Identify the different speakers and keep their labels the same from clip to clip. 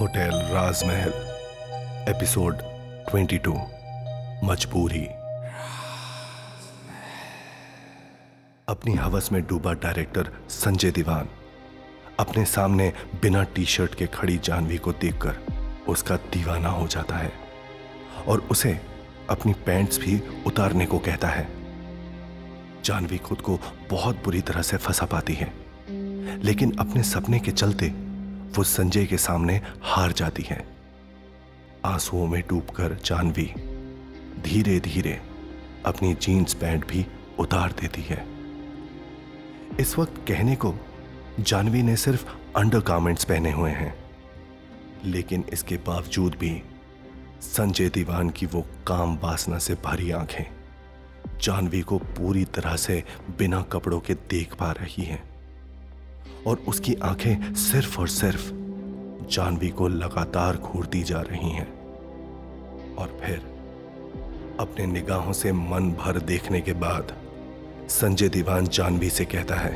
Speaker 1: Hotel राजमहल, episode 22 मजबूरी। अपनी हवस में डूबा डायरेक्टर संजय दीवान, अपने सामने बिना टी शर्ट के खड़ी जानवी को देखकर उसका दीवाना हो जाता है और उसे अपनी पैंट्स भी उतारने को कहता है। जानवी खुद को बहुत बुरी तरह से फंसा पाती है, लेकिन अपने सपने के चलते वो संजय के सामने हार जाती है। आंसुओं में डूबकर जानवी धीरे धीरे अपनी जीन्स पैंट भी उतार देती है। इस वक्त कहने को जानवी ने सिर्फ़ अंडर गारमेंट्स पहने हुए हैं, लेकिन इसके बावजूद भी संजय दीवान की वो काम वासना से भरी आँखें जानवी को पूरी तरह से बिना कपड़ों के देख पा रही हैं। और उसकी आँखें सिर्फ़ और सिर्फ़ जानवी को लगातार घूरती जा रही हैं। और फिर अपने निगाहों से मन भर देखने के बाद संजय दीवान जानवी से कहता है,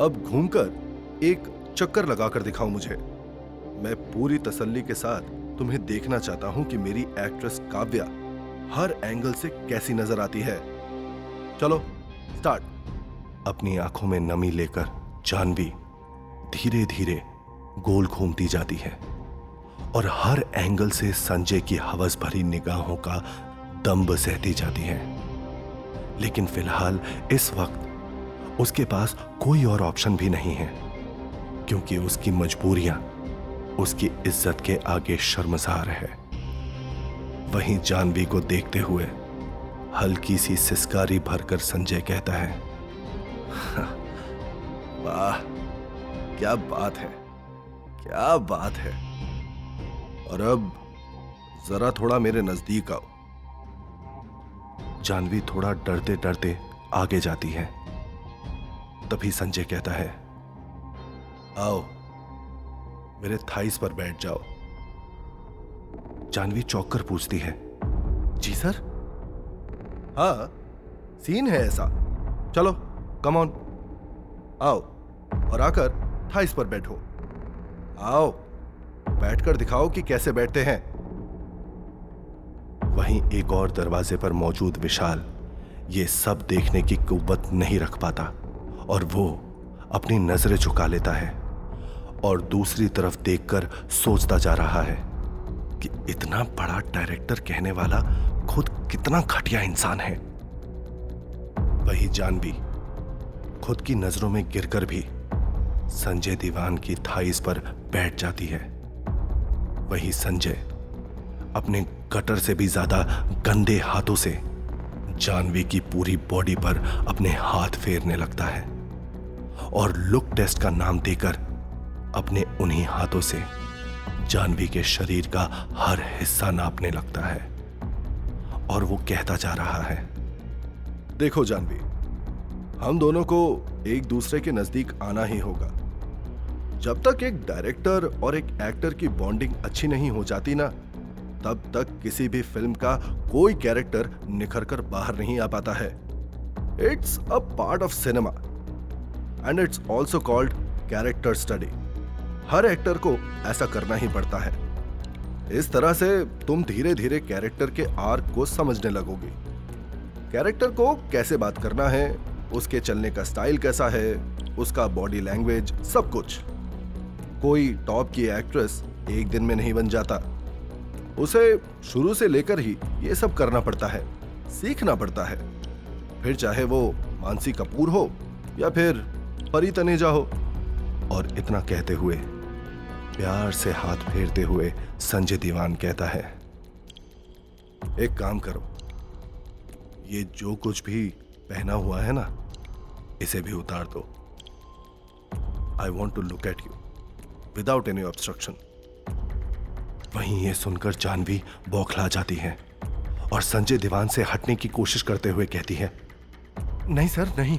Speaker 1: अब घूमकर एक चक्कर लगाकर दिखाओ मुझे। मैं पूरी तसल्ली के साथ तुम्हें देखना चाहता हूँ कि मेरी एक्ट्रेस काव्या हर एंगल से कैसी नज़र आती है। चलो, स्टार्ट. अपनी आँखों में नमी लेकर जानवी धीरे धीरे गोल घूमती जाती है और हर एंगल से संजय की हवस भरी निगाहों का दम्ब सहती जाती है। लेकिन फ़िलहाल इस वक्त उसके पास कोई और ऑप्शन भी नहीं है, क्योंकि उसकी मजबूरियाँ, उसकी इज़्ज़त के आगे शर्मसार है। वहीं जानवी को देखते हुए हल्की सी सिस्कारी भरकर संजय कहता है वाह, क्या बात है, क्या बात है। और अब जरा थोड़ा मेरे नज़दीक आओ। जानवी थोड़ा डरते डरते आगे जाती है। तभी संजय कहता है, आओ, मेरे थाइस पर बैठ जाओ। जानवी चौककर पूछती है, जी सर? हाँ सीन है ऐसा। चलो कम ऑन आओ। और आकर पर बैठो। आओ, बैठकर दिखाओ कि कैसे बैठते हैं। वहीं एक और दरवाजे पर मौजूद विशाल ये सब देखने की कुव्वत नहीं रख पाता और वो अपनी नज़रें झुका लेता है और दूसरी तरफ़ देखकर सोचता जा रहा है कि इतना बड़ा डायरेक्टर कहने वाला खुद कितना घटिया इंसान है। वही जानवी खुद की नज़रों में गिरकर भी संजय दीवान की थाइस पर बैठ जाती है। वही संजय अपने गटर से भी ज़्यादा गंदे हाथों से जानवी की पूरी बॉडी पर अपने हाथ फेरने लगता है और लुक टेस्ट का नाम देकर अपने उन्हीं हाथों से जानवी के शरीर का हर हिस्सा नापने लगता है और वो कहता जा रहा है, देखो जानवी, हम दोनों को एक दूसरे के नज़दीक आना ही होगा। जब तक एक डायरेक्टर और एक एक्टर की बॉन्डिंग अच्छी नहीं हो जाती ना, तब तक किसी भी फ़िल्म का कोई कैरेक्टर निखर कर बाहर नहीं आ पाता है। It's a part of cinema and it's also called character study her actor को ऐसा करना ही पड़ता है। इस तरह से तुम धीरे धीरे कैरेक्टर के आर्क को समझने लगोगे। कैरेक्टर को कैसे बात करना है, उसके चलने का स्टाइल कैसा है, उसका बॉडी लैंग्वेज सब कुछ। कोई टॉप की एक्ट्रेस एक दिन में नहीं बन जाता। उसे शुरू से लेकर ही ये सब करना पड़ता है, सीखना पड़ता है। फिर चाहे वो मानसी कपूर हो या फिर परी तनेजा हो। और इतना कहते हुए, प्यार से हाथ फेरते हुए संजय दीवान कहता है, एक काम करो, ये जो कुछ भी पहना हुआ है ना, इसे भी उतार दो। I want to look at you without any obstruction वहीं ये सुनकर जानवी बौखला जाती है और संजय दीवान से हटने की कोशिश करते हुए कहती है, नहीं सर, नहीं,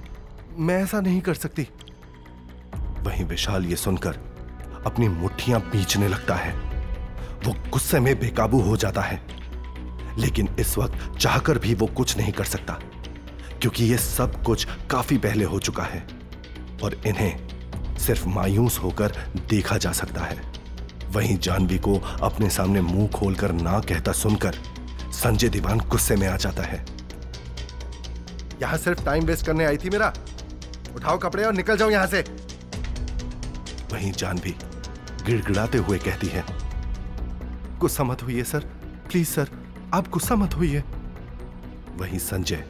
Speaker 1: मैं ऐसा नहीं कर सकती. वहीं विशाल ये सुनकर अपनी मुट्ठियाँ बीचने लगता है। वो गुस्से में बेकाबू हो जाता है। लेकिन इस वक्त चाहकर भी वो कुछ नहीं कर सकता, क्योंकि ये सब कुछ काफ़ी पहले हो चुका है और इन्हें सिर्फ़ मायूस होकर देखा जा सकता है। वहीं जानवी को अपने सामने मुँह खोलकर ना कहता सुनकर संजय दीवान गुस्से में आ जाता है। यहाँ सिर्फ़ टाइम वेस्ट करने आई थी मेरा। उठाओ कपड़े और निकल जाओ यहाँ से। वहीं जानवी गिड़गिड़ाते हुए कहती है गुस्सा मत होइए सर। प्लीज़ सर आप गुस्सा मत होइए। वहीं संजय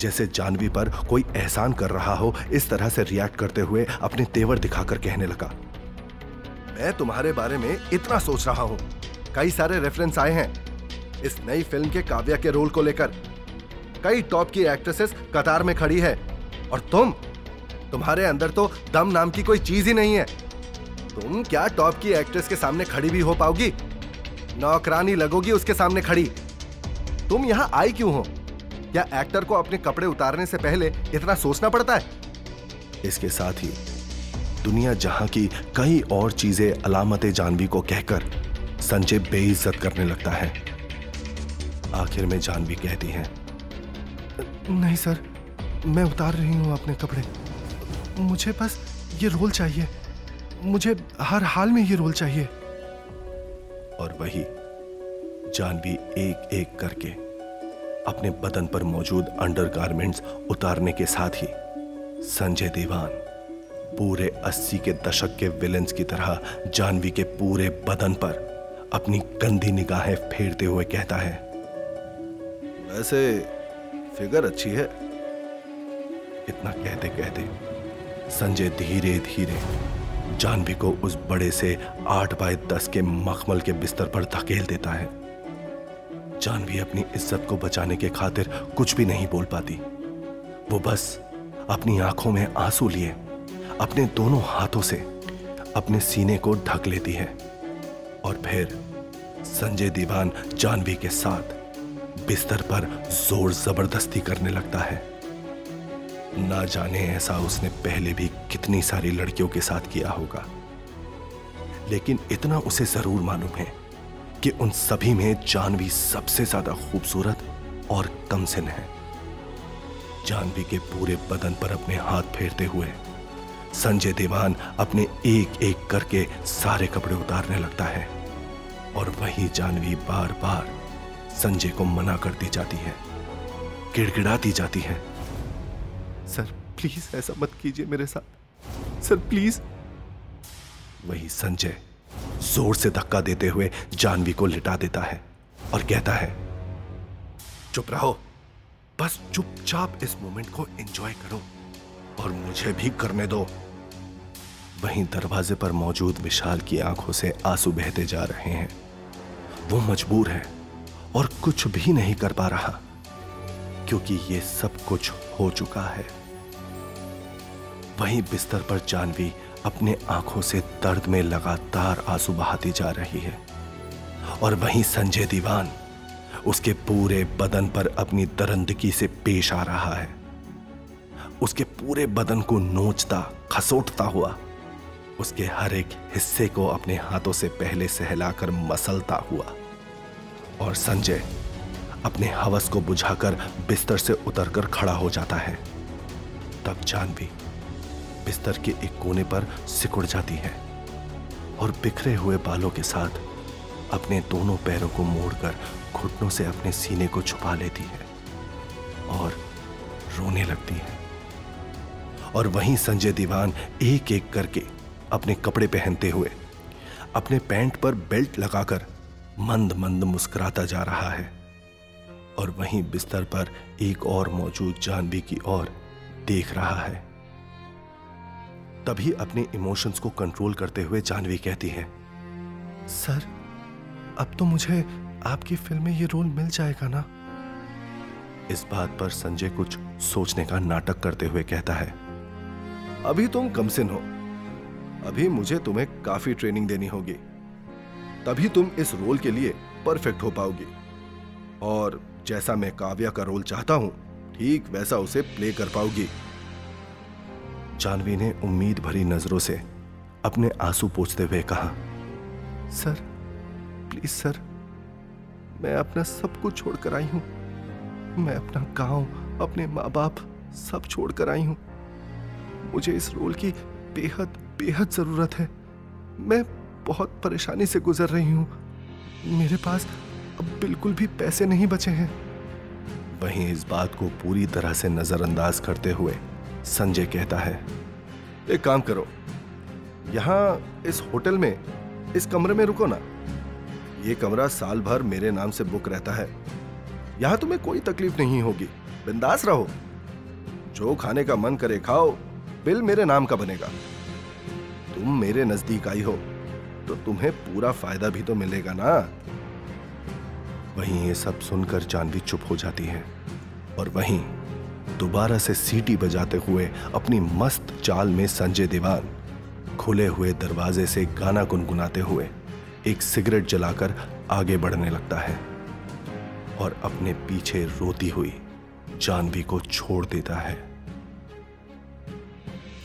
Speaker 1: जैसे जानवी पर कोई एहसान कर रहा हो, इस तरह से रिएक्ट करते हुए अपने तेवर दिखाकर कहने लगा, मैं तुम्हारे बारे में इतना सोच रहा हूँ। कई सारे रेफरेंस आए हैं इस नई फ़िल्म के काव्या के रोल को लेकर। कई टॉप की एक्ट्रेसेस कतार में खड़ी है और तुम, तुम्हारे अंदर तो दम नाम की कोई चीज़ ही नहीं है। तुम क्या टॉप की एक्ट्रेस के सामने खड़ी भी हो पाओगी? नौकरानी लगोगी उसके सामने खड़ी। तुम यहाँ आई क्यों हो? क्या एक्टर को अपने कपड़े उतारने से पहले इतना सोचना पड़ता है? इसके साथ ही, दुनिया जहाँ की कई और चीज़ें अलामत जानवी को कहकर संजय बेइज्जत करने लगता है। आखिर में जानवी कहती है, नहीं सर, मैं उतार रही हूँ अपने कपड़े। मुझे बस ये रोल चाहिए। मुझे हर हाल में ये रोल चाहिए। और वही जानवी एक एक करके अपने बदन पर मौजूद अंडरगारमेंट्स उतारने के साथ ही, संजय देवान, पूरे अस्सी के दशक के विलेंस की तरह जानवी के पूरे बदन पर अपनी गंदी निगाहें फेरते हुए कहता है, वैसे फिगर अच्छी है। इतना कहते कहते संजय धीरे धीरे जानवी को उस बड़े से आठ बाय दस के मखमल के बिस्तर पर धकेल देता है। जानवी अपनी इज़्ज़त को बचाने के खातिर कुछ भी नहीं बोल पाती। वो बस अपनी आँखों में आँसू लिए, अपने दोनों हाथों से अपने सीने को ढक लेती है और फिर संजय दीवान जानवी के साथ बिस्तर पर ज़ोर ज़बरदस्ती करने लगता है। ना जाने ऐसा उसने पहले भी कितनी सारी लड़कियों के साथ किया होगा। लेकिन इतना उसे ज़रूर मालूम है कि उन सभी में जानवी सबसे ज़्यादा खूबसूरत और कम कमसिन है। जानवी के पूरे बदन पर अपने हाथ फेरते हुए, संजय देवान अपने एक एक करके सारे कपड़े उतारने लगता है। और वही जानवी बार बार संजय को मना करती जाती है, गिड़गिड़ाती जाती है। सर, प्लीज़ ऐसा मत कीजिए मेरे साथ। Sir, please. वही संजय ज़ोर से धक्का देते हुए जानवी को लिटा देता है और कहता है, चुप रहो। बस चुपचाप इस मोमेंट को एंजॉय करो और मुझे भी करने दो। वहीं दरवाजे पर मौजूद विशाल की आँखों से आँसू बहते जा रहे हैं। वो मजबूर है और कुछ भी नहीं कर पा रहा, क्योंकि ये सब कुछ हो चुका है। वहीं बिस्तर पर जानवी अपने आँखों से दर्द में लगातार आँसू बहाती जा रही है। और वहीं संजय दीवान, उसके पूरे बदन पर अपनी दरंदगी से पेश आ रहा है। उसके पूरे बदन को नोचता, खसोटता हुआ, उसके हर एक हिस्से को अपने हाथों से पहले सहलाकर मसलता हुआ। और संजय अपने हवस को बुझाकर बिस्तर से उतरकर खड़ा हो जाता है। तब जानवी बिस्तर के एक कोने पर सिकुड़ जाती है और बिखरे हुए बालों के साथ अपने दोनों पैरों को मोड़कर घुटनों से अपने सीने को छुपा लेती है और रोने लगती है। और वहीं संजय दीवान एक एक करके अपने कपड़े पहनते हुए अपने पैंट पर बेल्ट लगाकर मंद मंद मुस्कुराता जा रहा है और वहीं बिस्तर पर एक और मौजूद जानवी की ओर देख रहा है। तभी अपने इमोशंस को कंट्रोल करते हुए जानवी कहती है, सर, अब तो मुझे आपकी फ़िल्म में ये रोल मिल जाएगा ना? इस बात पर संजय कुछ सोचने का नाटक करते हुए कहता है, अभी तुम कमसिन हो अभी मुझे तुम्हें काफ़ी ट्रेनिंग देनी होगी, तभी तुम इस रोल के लिए परफेक्ट हो पाओगी। और जैसा मैं काव्या का रोल चाहता हूँ, ठीक वैसा उसे प्ले कर पाओगी। जानवी ने उम्मीद भरी नज़रों से अपने आँसू पोछते हुए कहा, सर, प्लीज़ सर, मैं अपना सब कुछ छोड़कर आई हूँ। मैं अपना गाँव, अपने माँ बाप सब छोड़कर आई हूँ। मुझे इस रोल की बेहद बेहद ज़रूरत है। मैं बहुत परेशानी से गुजर रही हूँ। मेरे पास अब बिल्कुल भी पैसे नहीं बचे हैं। वहीं इस बात को पूरी तरह से नजरअंदाज करते हुए संजय कहता है, एक काम करो, यहाँ इस होटल में, इस कमरे में रुको ना। ये कमरा साल भर मेरे नाम से बुक रहता है। यहाँ तुम्हें कोई तकलीफ़ नहीं होगी, बिंदास रहो। जो खाने का मन करे खाओ, बिल मेरे नाम का बनेगा। तुम मेरे नज़दीक आई हो तो तुम्हें पूरा फ़ायदा भी तो मिलेगा ना? वहीं ये सब सुनकर जानवी चुप हो जाती है, और वहीं दोबारा से सीटी बजाते हुए अपनी मस्त चाल में संजय दीवान खुले हुए दरवाजे से गाना गुनगुनाते हुए एक सिगरेट जलाकर आगे बढ़ने लगता है और अपने पीछे रोती हुई जानवी को छोड़ देता है।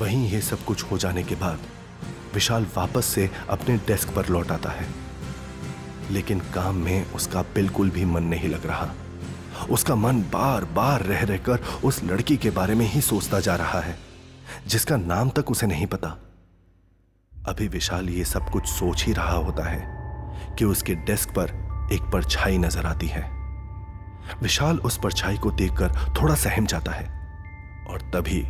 Speaker 1: वहीं ये सब कुछ हो जाने के बाद विशाल वापस से अपने डेस्क पर लौट आता है। लेकिन काम में उसका बिल्कुल भी मन नहीं लग रहा। उसका मन बार बार रह रहकर उस लड़की के बारे में ही सोचता जा रहा है, जिसका नाम तक उसे नहीं पता। अभी विशाल ये सब कुछ सोच ही रहा होता है कि उसके डेस्क पर एक परछाई नज़र आती है। विशाल उस परछाई को देखकर थोड़ा सहम जाता है और तभी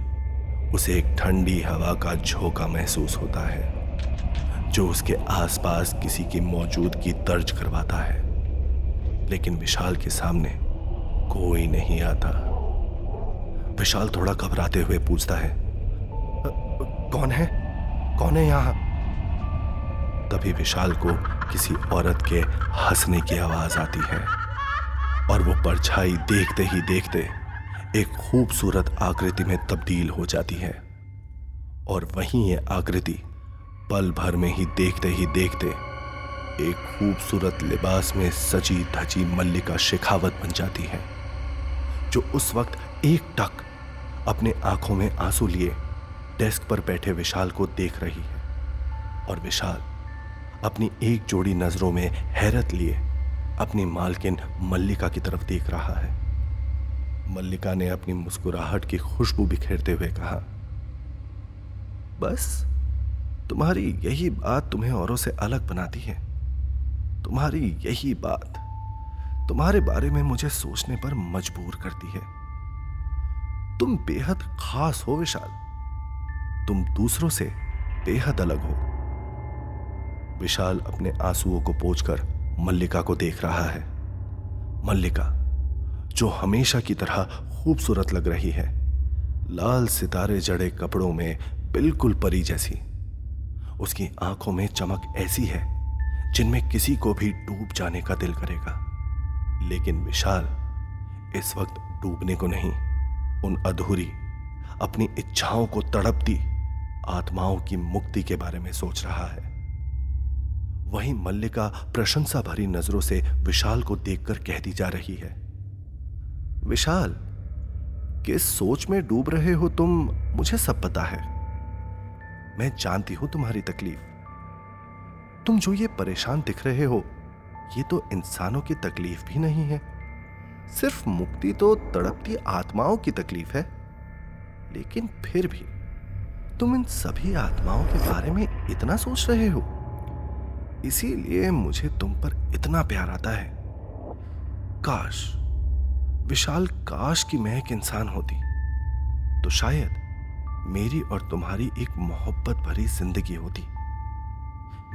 Speaker 1: उसे एक ठंडी हवा का झोंका महसूस होता है, जो उसके आसपास किसी की मौजूदगी दर्ज करवाता है। लेकिन विशाल के सामने कोई नहीं आता। विशाल थोड़ा घबराते हुए पूछता है कौन है? कौन है यहाँ? तभी विशाल को किसी औरत के हंसने की आवाज़ आती है और वो परछाई देखते ही देखते एक खूबसूरत आकृति में तब्दील हो जाती है। और वहीं ये आकृति पल भर में ही देखते ही देखते एक खूबसूरत लिबास में सजी धजी मल्लिका शेखावत बन जाती है। जो उस वक्त एक टक अपने आँखों में आँसू लिए, डेस्क पर बैठे विशाल को देख रही है। और विशाल अपनी एक जोड़ी नज़रों में हैरत लिए अपनी मालकिन मल्लिका की तरफ़ देख रहा है। मल्लिका ने अपनी मुस्कुराहट की खुशबू बिखेरते हुए कहा, बस, तुम्हारी यही बात तुम्हें औरों से अलग बनाती है। तुम्हारी यही बात तुम्हारे बारे में मुझे सोचने पर मजबूर करती है। तुम बेहद खास हो, विशाल। तुम दूसरों से बेहद अलग हो। विशाल अपने आंसुओं को पोछकर मल्लिका को देख रहा है। मल्लिका, जो हमेशा की तरह खूबसूरत लग रही है। लाल सितारे जड़े कपड़ों में बिल्कुल परी जैसी। उसकी आँखों में चमक ऐसी है, जिनमें किसी को भी डूब जाने का दिल करेगा। लेकिन विशाल, इस वक्त डूबने को नहीं। उन अधूरी, अपनी इच्छाओं को तड़पती, आत्माओं की मुक्ति के बारे में सोच रहा है। वहीं मल्लिका प्रशंसा भरी नज़रों से विशाल को देखकर कहती जा रही है, विशाल, किस सोच में डूब रहे हो तुम? मुझे सब पता है। मैं जानती हूँ तुम्हारी तकलीफ़। तुम जो ये परेशान दिख रहे हो ये तो इंसानों की तकलीफ़ भी नहीं है। सिर्फ़ मुक्ति तो तड़पती आत्माओं की तकलीफ़ है। लेकिन फिर भी, तुम इन सभी आत्माओं के बारे में इतना सोच रहे हो? इसीलिए मुझे तुम पर इतना प्यार आता है। काश, विशाल काश की मैं एक इंसान होती तो शायद मेरी और तुम्हारी एक मोहब्बत भरी ज़िंदगी होती।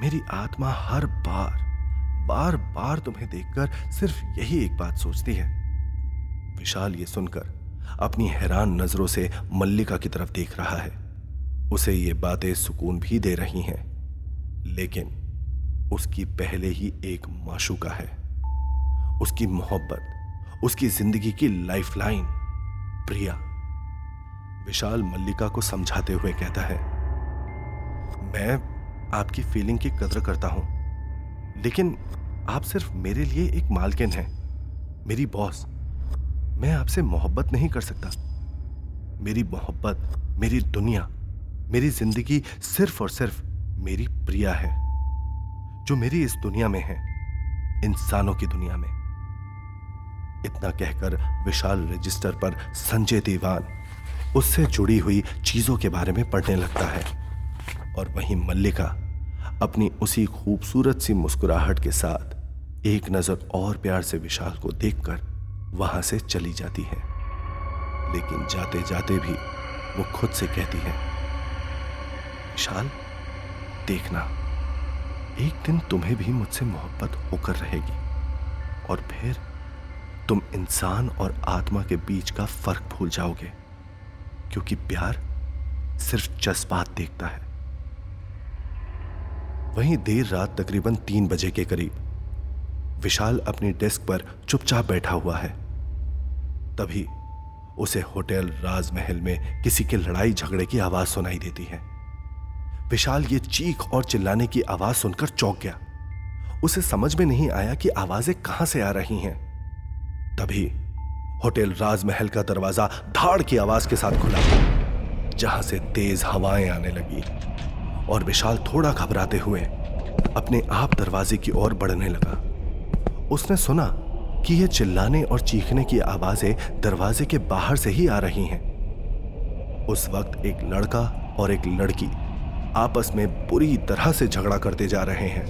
Speaker 1: मेरी आत्मा हर बार बार बार तुम्हें देखकर सिर्फ़ यही एक बात सोचती है। विशाल ये सुनकर अपनी हैरान नज़रों से मल्लिका की तरफ़ देख रहा है। उसे ये बातें सुकून भी दे रही हैं, लेकिन उसकी पहले ही एक माशुका है। उसकी मोहब्बत, उसकी ज़िंदगी की लाइफलाइन, प्रिया। विशाल मल्लिका को समझाते हुए कहता है, मैं आपकी फीलिंग की कदर करता हूँ। लेकिन आप सिर्फ़ मेरे लिए एक मालकिन हैं। मेरी बॉस। मैं आपसे मोहब्बत नहीं कर सकता। मेरी मोहब्बत, मेरी दुनिया, मेरी ज़िंदगी सिर्फ़ और सिर्फ़ मेरी प्रिया है, जो मेरी इस दुनिया में है, इंसानों की दुनिया में। इतना कहकर विशाल रजिस्टर पर संजय दीवान उससे जुड़ी हुई चीज़ों के बारे में पढ़ने लगता है और वहीं मल्लिका अपनी उसी खूबसूरत सी मुस्कुराहट के साथ एक नज़र और प्यार से विशाल को देखकर वहाँ से चली जाती है। लेकिन जाते जाते भी वो खुद से कहती है, विशाल, देखना, एक दिन तुम्हें भी मुझसे मोहब्बत होकर रहेगी और फिर तुम इंसान और आत्मा के बीच का फ़र्क भूल जाओगे, क्योंकि प्यार सिर्फ़ जज्बात देखता है। वहीं देर रात तकरीबन तीन बजे के करीब, विशाल अपनी डेस्क पर चुपचाप बैठा हुआ है। तभी उसे होटल राजमहल में किसी के लड़ाई झगड़े की आवाज़ सुनाई देती है। विशाल ये चीख और चिल्लाने की आवाज़ सुनकर चौंक गया। उसे समझ में नहीं आया कि आवाज़ें कहाँ से आ रही हैं। तभी होटल राजमहल का दरवाज़ा धाड़ की आवाज़ के साथ खुला, जहाँ से तेज हवाएँ आने लगी। और विशाल थोड़ा घबराते हुए अपने आप दरवाजे की ओर बढ़ने लगा। उसने सुना कि यह चिल्लाने और चीखने की आवाज़ें दरवाजे के बाहर से ही आ रही हैं। उस वक्त एक लड़का और एक लड़की आपस में बुरी तरह से झगड़ा करते जा रहे हैं।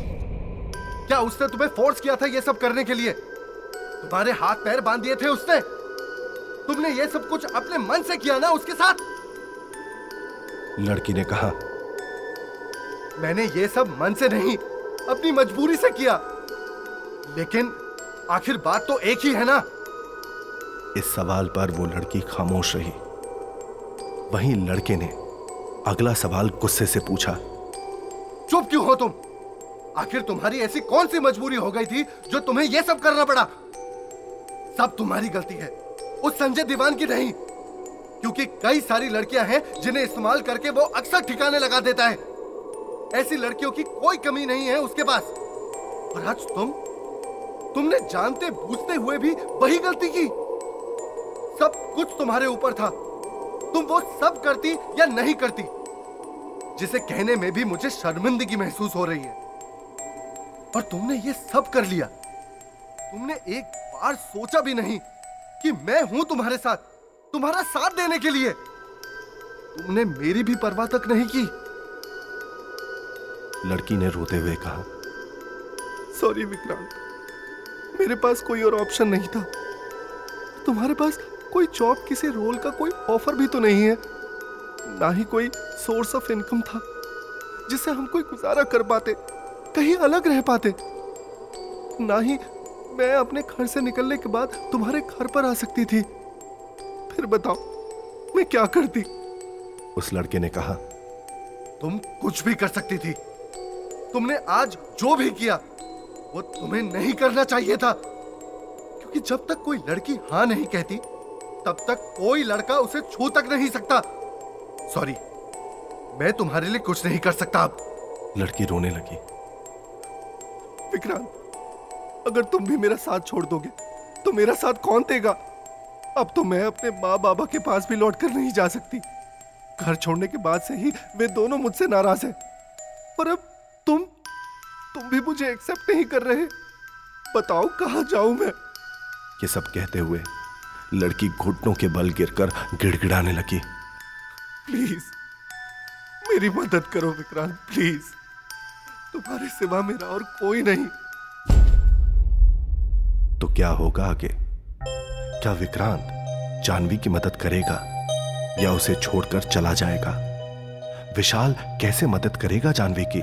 Speaker 2: क्या उसने तुम्हें फोर्स किया था यह सब करने के लिए? तुम्हारे हाथ पैर बाँध दिए थे उसने? तुमने ये सब कुछ अपने मन से किया ना उसके साथ?
Speaker 1: लड़की ने कहा
Speaker 2: मैंने ये सब मन से नहीं अपनी मजबूरी से किया। लेकिन आखिर बात तो एक ही है ना?
Speaker 1: इस सवाल पर वो लड़की खामोश रही। वहीं लड़के ने अगला सवाल गुस्से से पूछा।
Speaker 2: चुप क्यों हो तुम? आखिर तुम्हारी ऐसी कौन सी मजबूरी हो गई थी जो तुम्हें यह सब करना पड़ा? सब तुम्हारी गलती है उस संजय दीवान की नहीं। क्योंकि कई सारी लड़कियाँ हैं जिन्हें इस्तेमाल करके वो अक्सर ठिकाने लगा देता है। ऐसी लड़कियों की कोई कमी नहीं है उसके पास। और आज तुम? तुमने जानते बूझते हुए भी वही गलती की। सब कुछ तुम्हारे ऊपर था। तुम वो सब करती या नहीं करती, जिसे कहने में भी मुझे शर्मिंदगी महसूस हो रही है। और तुमने ये सब कर लिया। तुमने एक बार सोचा भी नहीं कि मैं हूँ तुम्हारे साथ, तुम्हारा साथ देने के लिए। तुमने मेरी भी परवाह तक नहीं की।
Speaker 1: लड़की ने रोते हुए कहा
Speaker 2: सॉरी विक्रांत। मेरे पास कोई और ऑप्शन नहीं था। तुम्हारे पास कोई जॉब किसी रोल का कोई ऑफ़र भी तो नहीं है। ना ही कोई सोर्स ऑफ़ इनकम था जिससे हम कोई गुजारा कर पाते कहीं अलग रह पाते। ना ही मैं अपने घर से निकलने के बाद तुम्हारे घर पर आ सकती थी। फिर बताओ मैं क्या करती?
Speaker 1: उस लड़के ने कहा
Speaker 2: तुम कुछ भी कर सकती थी। तुमने आज जो भी किया वो तुम्हें नहीं करना चाहिए था। क्योंकि जब तक कोई लड़की हाँ नहीं कहती तब तक कोई लड़का उसे छू तक नहीं सकता। सॉरी मैं तुम्हारे लिए कुछ नहीं कर सकता अब।
Speaker 1: लड़की रोने लगी।
Speaker 2: विक्रांत अगर तुम भी मेरा साथ छोड़ दोगे तो मेरा साथ कौन देगा? अब तो मैं अपने माँ बाबा के पास भी लौट कर नहीं जा सकती। घर छोड़ने के बाद से ही वे दोनों मुझसे नाराज़ हैं। और अब तुम भी मुझे एक्सेप्ट नहीं कर रहे। बताओ कहा जाऊँ मैं?
Speaker 1: ये सब कहते हुए लड़की घुटनों के बल गिरकर गिड़गिड़ाने लगी।
Speaker 2: प्लीज़ मेरी मदद करो विक्रांत प्लीज़। तुम्हारे सिवा मेरा और कोई नहीं।
Speaker 1: तो क्या होगा आगे? क्या विक्रांत जानवी की मदद करेगा या उसे छोड़कर चला जाएगा? विशाल कैसे मदद करेगा जानवी की?